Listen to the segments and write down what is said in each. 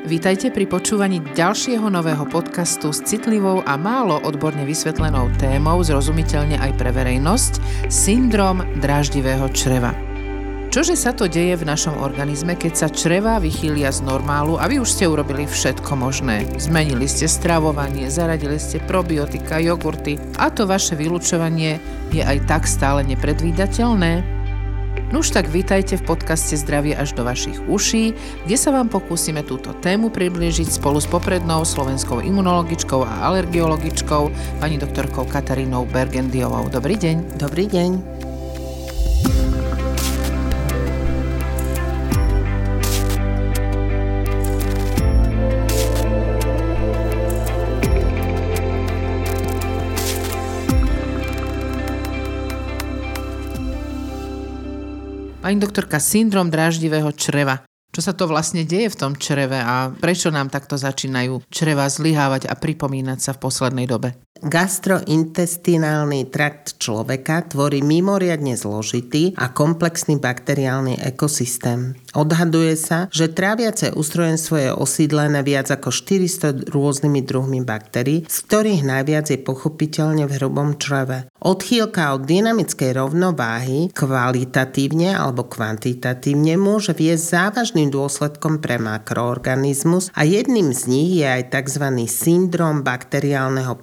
Vítajte pri počúvaní ďalšieho nového podcastu s citlivou a málo odborne vysvetlenou témou, zrozumiteľne aj pre verejnosť, syndrom dráždivého čreva. Čože sa to deje v našom organizme, keď sa čreva vychýlia z normálu a vy už ste urobili všetko možné. Zmenili ste stravovanie, zaradili ste probiotika, jogurty a to vaše vylúčovanie je aj tak stále nepredvídateľné? Nuž tak vítajte v podcaste Zdravie až do vašich uší, kde sa vám pokúsime túto tému priblížiť spolu s poprednou slovenskou imunologičkou a alergiologičkou pani doktorkou Katarínou Bergendiovou. Dobrý deň. Dobrý deň. Pani doktorka, syndrom dráždivého čreva. Čo sa to vlastne deje v tom čreve a prečo nám takto začínajú čreva zlyhávať a pripomínať sa v poslednej dobe? Gastrointestinálny trakt človeka tvorí mimoriadne zložitý a komplexný bakteriálny ekosystém. Odhaduje sa, že tráviace ústrojenstvo je osídlené viac ako 400 rôznymi druhmi baktérií, z ktorých najviac je pochopiteľne v hrubom čreve. Odchýlka od dynamickej rovnováhy kvalitatívne alebo kvantitatívne môže viesť závažným dôsledkom pre makroorganizmus a jedným z nich je aj tzv. syndrom bakteriálneho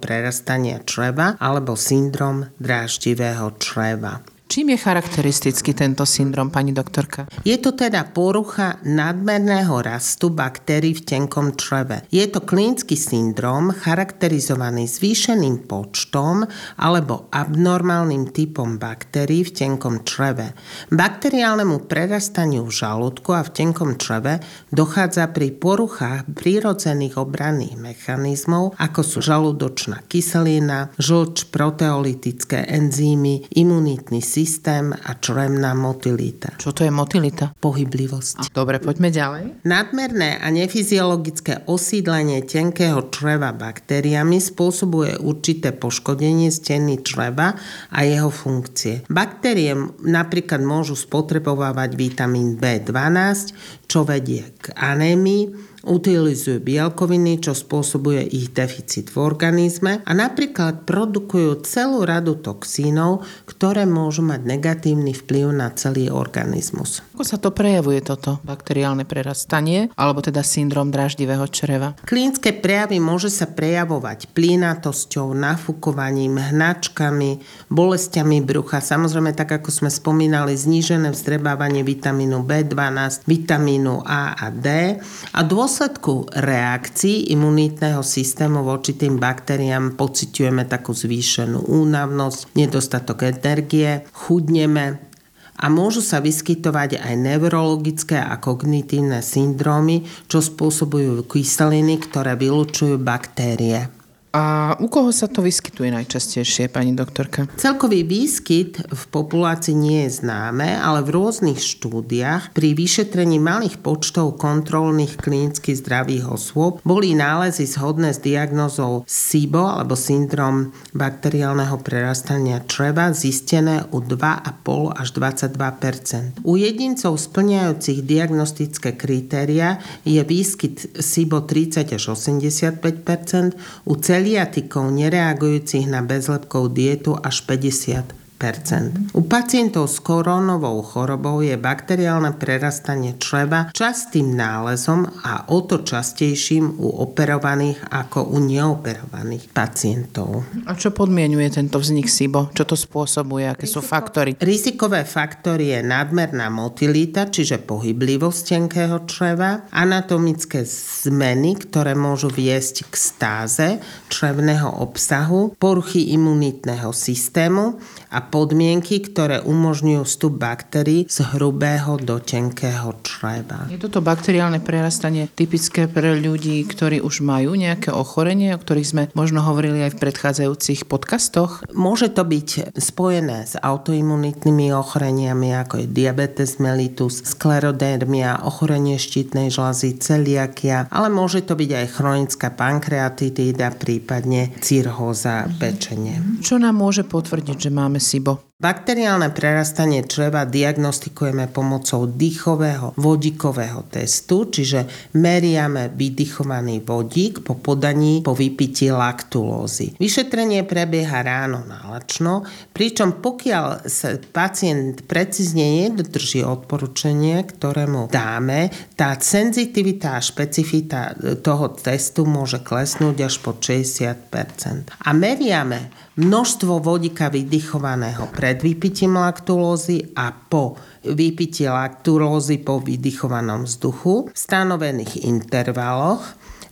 prerastania čreva alebo syndrom dráždivého čreva. Čím je charakteristický tento syndrom, pani doktorka? Je to teda porucha nadmerného rastu baktérií v tenkom čreve. Je to klinický syndrom charakterizovaný zvýšeným počtom alebo abnormálnym typom baktérií v tenkom čreve. Bakteriálnemu prerastaniu v žalúdku a v tenkom čreve dochádza pri poruchách prírodzených obranných mechanizmov, ako sú žalúdočná kyselina, žlč, proteolytické enzymy, imunitný systém, systém a črevná motilita. Čo to je motilita? Pohyblivosť. Dobre, poďme ďalej. Nadmerné a nefyziologické osídlenie tenkého čreva baktériami spôsobuje určité poškodenie steny čreva a jeho funkcie. Baktérie napríklad môžu spotrebovávať vitamín B12, čo vedie k anémii, utilizujú bielkoviny, čo spôsobuje ich deficit v organizme a napríklad produkujú celú radu toxínov, ktoré môžu mať negatívny vplyv na celý organizmus. Ako sa to prejavuje toto bakteriálne prerastanie, alebo teda syndrom draždivého čreva? Klinické prejavy môže sa prejavovať plínatosťou, nafúkovaním, hnačkami, bolestiami brucha, samozrejme tak ako sme spomínali, znížené vzdrebávanie vitamínu B12, vitamínu A a D a dôsledku reakcií imunitného systému voči tým baktériám pociťujeme takú zvýšenú únavnosť, nedostatok energie, chudneme, a môžu sa vyskytovať aj neurologické a kognitívne syndrómy, čo spôsobujú kyseliny, ktoré vylučujú baktérie. A u koho sa to vyskytuje najčastejšie, pani doktorka? Celkový výskyt v populácii nie je známe, ale v rôznych štúdiách pri vyšetrení malých počtov kontrolných klinicky zdravých osôb boli nálezy zhodné s diagnozou SIBO alebo syndrom bakteriálneho prerastania čreva zistené u 2,5 až 22% U jedincov splňajúcich diagnostické kritéria je výskyt SIBO 30 až 85 u celiatikov nereagujúcich na bezlepkovú dietu až 50 u pacientov s korónovou chorobou je bakteriálne prerastanie čreva častým nálezom a o to častejším u operovaných ako u neoperovaných pacientov. A čo podmienuje tento vznik SIBO? Čo to spôsobuje? Aké sú faktory? Rizikové faktory je nadmerná motilita, čiže pohyblivosť tenkého čreva, anatomické zmeny, ktoré môžu viesť k stáze črevného obsahu, poruchy imunitného systému a podmienky, ktoré umožňujú vstup baktérií z hrubého do tenkého čreva. Je toto bakteriálne prerastanie typické pre ľudí, ktorí už majú nejaké ochorenie, o ktorých sme možno hovorili aj v predchádzajúcich podcastoch? Môže to byť spojené s autoimunitnými ochoreniami, ako je diabetes mellitus, sklerodermia, ochorenie štítnej žlazy, celiakia, ale môže to byť aj chronická pankreatitída, prípadne cirhóza pečenie. Čo nám môže potvrdiť, že máme SIBO? Bakteriálne prerastanie čreva diagnostikujeme pomocou dýchového vodíkového testu, čiže meriame vydychovaný vodík po podaní po vypití laktulózy. Vyšetrenie prebieha ráno nálačno, pričom pokiaľ sa pacient precízne nedodrží odporúčanie, ktoré mu dáme, tá senzitivita a špecifita toho testu môže klesnúť až po 60%. A meriame množstvo vodíka vydychovaného pred vypitím laktulózy a po vypití laktulózy po vydychovanom vzduchu v stanovených intervaloch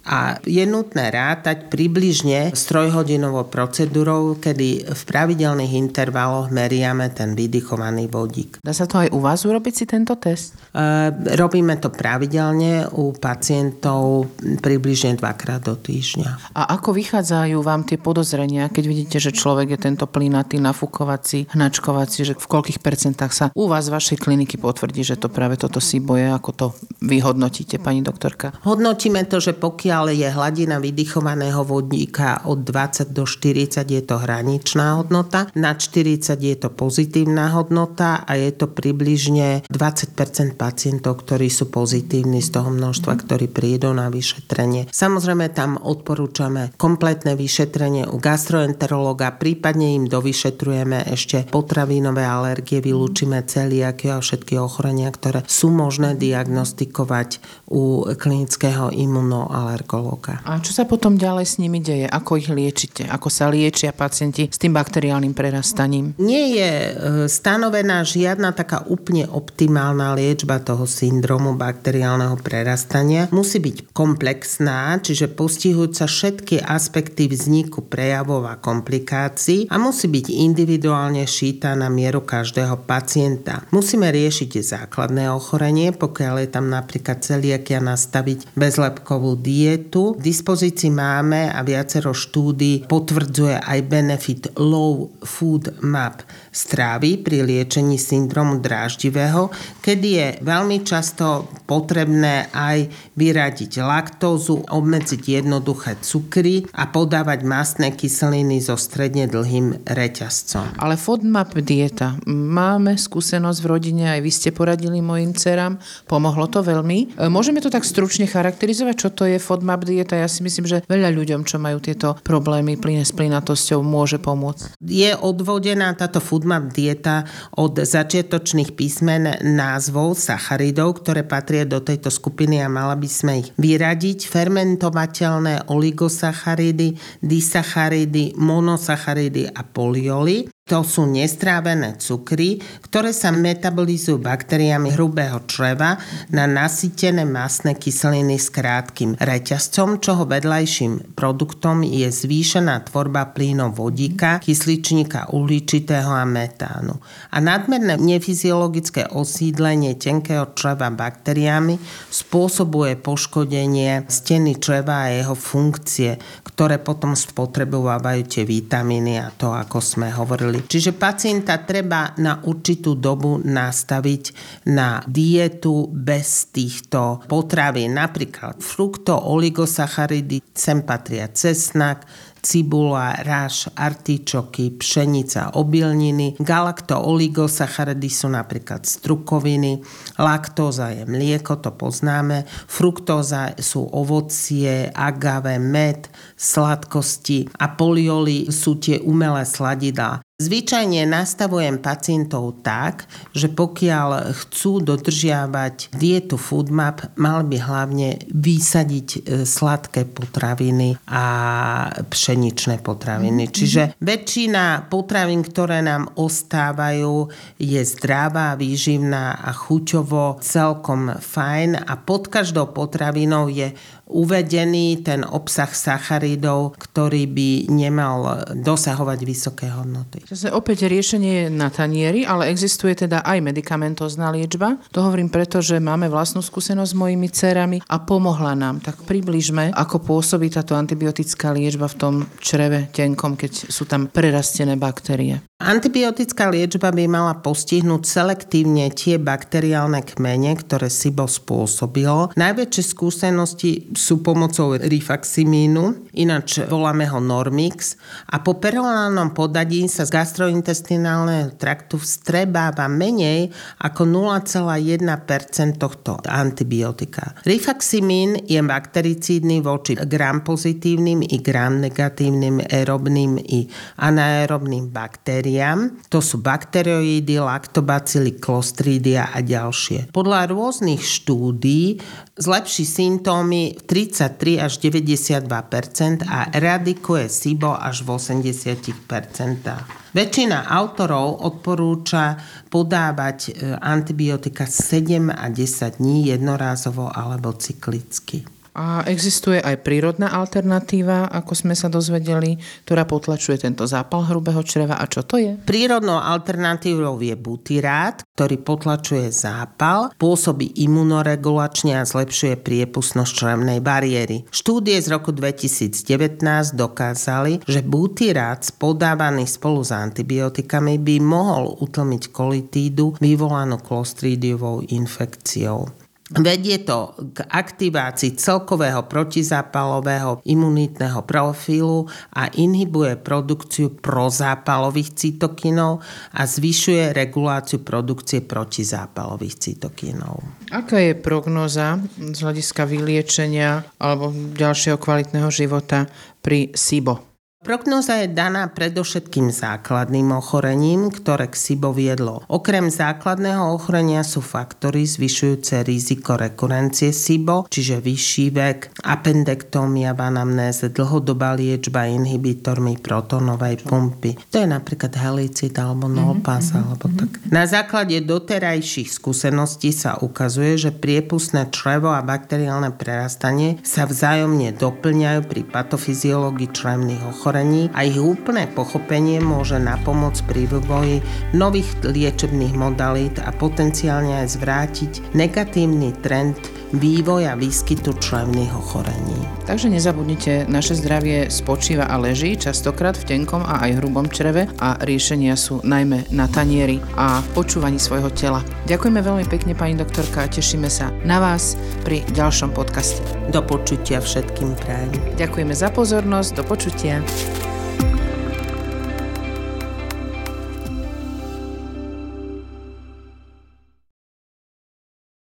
a je nutné rátať približne s trojhodinovou procedúrou, kedy v pravidelných intervaloch meriame ten vydychovaný vodík. Dá sa to aj u vás urobiť si tento test? E, robíme to pravidelne u pacientov približne dvakrát do týždňa. A ako vychádzajú vám tie podozrenia, keď vidíte, že človek je tento plynatý, nafúkovací, hnačkovací, že v koľkých percentách sa u vás z vašej kliniky potvrdí, že to práve toto si boje, ako to vyhodnotíte, pani doktorka? Hodnotíme to, že pokiaľ ale je hladina vydychovaného vodíka od 20 do 40 je to hraničná hodnota, nad 40 je to pozitívna hodnota a je to približne 20% pacientov, ktorí sú pozitívni z toho množstva, ktorí prídu na vyšetrenie. Samozrejme tam odporúčame kompletné vyšetrenie u gastroenterologa, prípadne im dovyšetrujeme ešte potravinové alergie, vylúčime celiaky a všetky ochorenia, ktoré sú možné diagnostikovať u klinického imunoalergologa ginekológa. A čo sa potom ďalej s nimi deje? Ako ich liečite? Ako sa liečia pacienti s tým bakteriálnym prerastaním? Nie je e, stanovená žiadna taká úplne optimálna liečba toho syndromu bakteriálneho prerastania. Musí byť komplexná, čiže postihujúca sa všetky aspekty vzniku prejavov a komplikácií a musí byť individuálne šíta na mieru každého pacienta. Musíme riešiť základné ochorenie, pokiaľ je tam napríklad celiakia nastaviť bezlepkovú dietu, tu. K dispozícii máme a viacero štúdí potvrdzuje aj benefit Low Food Map stravy pri liečení syndromu dráždivého, kedy je veľmi často potrebné aj vyradiť laktózu, obmedziť jednoduché cukry a podávať mastné kyseliny so stredne dlhým reťazcom. Ale FODMAP dieta. Máme skúsenosť v rodine, aj vy ste poradili mojim cerám. Pomohlo to veľmi. E, môžeme to tak stručne charakterizovať, čo to je FODMAP dieta? Ja si myslím, že veľa ľuďom, čo majú tieto problémy s plynatosťou, môže pomôcť. Je odvodená táto food foodmap dieta od začiatočných písmen názvov sacharidov, ktoré patria do tejto skupiny a mala by sme ich vyradiť. Fermentovateľné oligosacharidy, disacharidy, monosacharidy a polioly. To sú nestrávené cukry, ktoré sa metabolizujú baktériami hrubého čreva na nasýtené masné kyseliny s krátkým reťazcom, čoho vedľajším produktom je zvýšená tvorba plynov vodíka, kysličníka uhličitého a metánu. A nadmerné nefyziologické osídlenie tenkého čreva baktériami spôsobuje poškodenie steny čreva a jeho funkcie, ktoré potom spotrebovávajú tie vitamíny a to, ako sme hovorili hovorili. Čiže pacienta treba na určitú dobu nastaviť na dietu bez týchto potravín. Napríklad frukto, oligosacharidy, sem patria cesnak, cibula, ráž, artičoky, pšenica, obilniny. Galakto-oligosacharidy sú napríklad strukoviny, laktóza je mlieko, to poznáme, fruktóza sú ovocie, agave, med, sladkosti a polioly sú tie umelé sladidlá. Zvyčajne nastavujem pacientov tak, že pokiaľ chcú dodržiavať dietu FoodMap, mal by hlavne vysadiť e, sladké potraviny a pšeničné potraviny. Mm-hmm. Čiže väčšina potravín, ktoré nám ostávajú, je zdravá, výživná a chuťovo celkom fajn a pod každou potravinou je uvedený ten obsah sacharidov, ktorý by nemal dosahovať vysoké hodnoty. Zase opäť riešenie je na tanieri, ale existuje teda aj medikamentozná liečba. To hovorím preto, že máme vlastnú skúsenosť s mojimi cerami a pomohla nám. Tak približme, ako pôsobí táto antibiotická liečba v tom čreve tenkom, keď sú tam prerastené baktérie. Antibiotická liečba by mala postihnúť selektívne tie bakteriálne kmene, ktoré SIBO spôsobilo. Najväčšie skúsenosti sú pomocou rifaximínu, ináč voláme ho Normix, a po perolálnom podadí sa z gastrointestinálneho traktu vstrebáva menej ako 0,1% tohto antibiotika. Rifaximín je baktericídny voči gram pozitívnym i gram negatívnym aerobným i anaerobným baktériám. To sú bakterioidy, laktobacily, klostridia a ďalšie. Podľa rôznych štúdí zlepší symptómy 33 až 92% a eradikuje SIBO až v 80 Väčšina autorov odporúča podávať e, antibiotika 7 a 10 dní jednorázovo alebo cyklicky. A existuje aj prírodná alternatíva, ako sme sa dozvedeli, ktorá potlačuje tento zápal hrubého čreva. A čo to je? Prírodnou alternatívou je butyrát, ktorý potlačuje zápal, pôsobí imunoregulačne a zlepšuje priepustnosť črevnej bariéry. Štúdie z roku 2019 dokázali, že butyrát podávaný spolu s antibiotikami by mohol utlmiť kolitídu vyvolanú klostridiovou infekciou. Vedie to k aktivácii celkového protizápalového imunitného profilu a inhibuje produkciu prozápalových cytokinov a zvyšuje reguláciu produkcie protizápalových cytokinov. Aká je prognoza z hľadiska vyliečenia alebo ďalšieho kvalitného života pri SIBO? Prognoza je daná predovšetkým základným ochorením, ktoré k SIBO viedlo. Okrem základného ochorenia sú faktory zvyšujúce riziko rekurencie SIBO, čiže vyšší vek, appendektómia v anamnéze, dlhodobá liečba inhibitormi protonovej pumpy. To je napríklad helicid alebo nolpas mm-hmm. alebo tak. Na základe doterajších skúseností sa ukazuje, že priepustné črevo a bakteriálne prerastanie sa vzájomne doplňajú pri patofyziológii črevných ochorení ochorení a ich úplné pochopenie môže napomôcť pri vývoji nových liečebných modalít a potenciálne aj zvrátiť negatívny trend vývoja výskytu člevných ochorení. Takže nezabudnite, naše zdravie spočíva a leží častokrát v tenkom a aj hrubom čreve a riešenia sú najmä na tanieri a počúvaní svojho tela. Ďakujeme veľmi pekne pani doktorka a tešíme sa na vás pri ďalšom podcaste. Do počutia všetkým prajem. Ďakujeme za pozornosť, do počutia.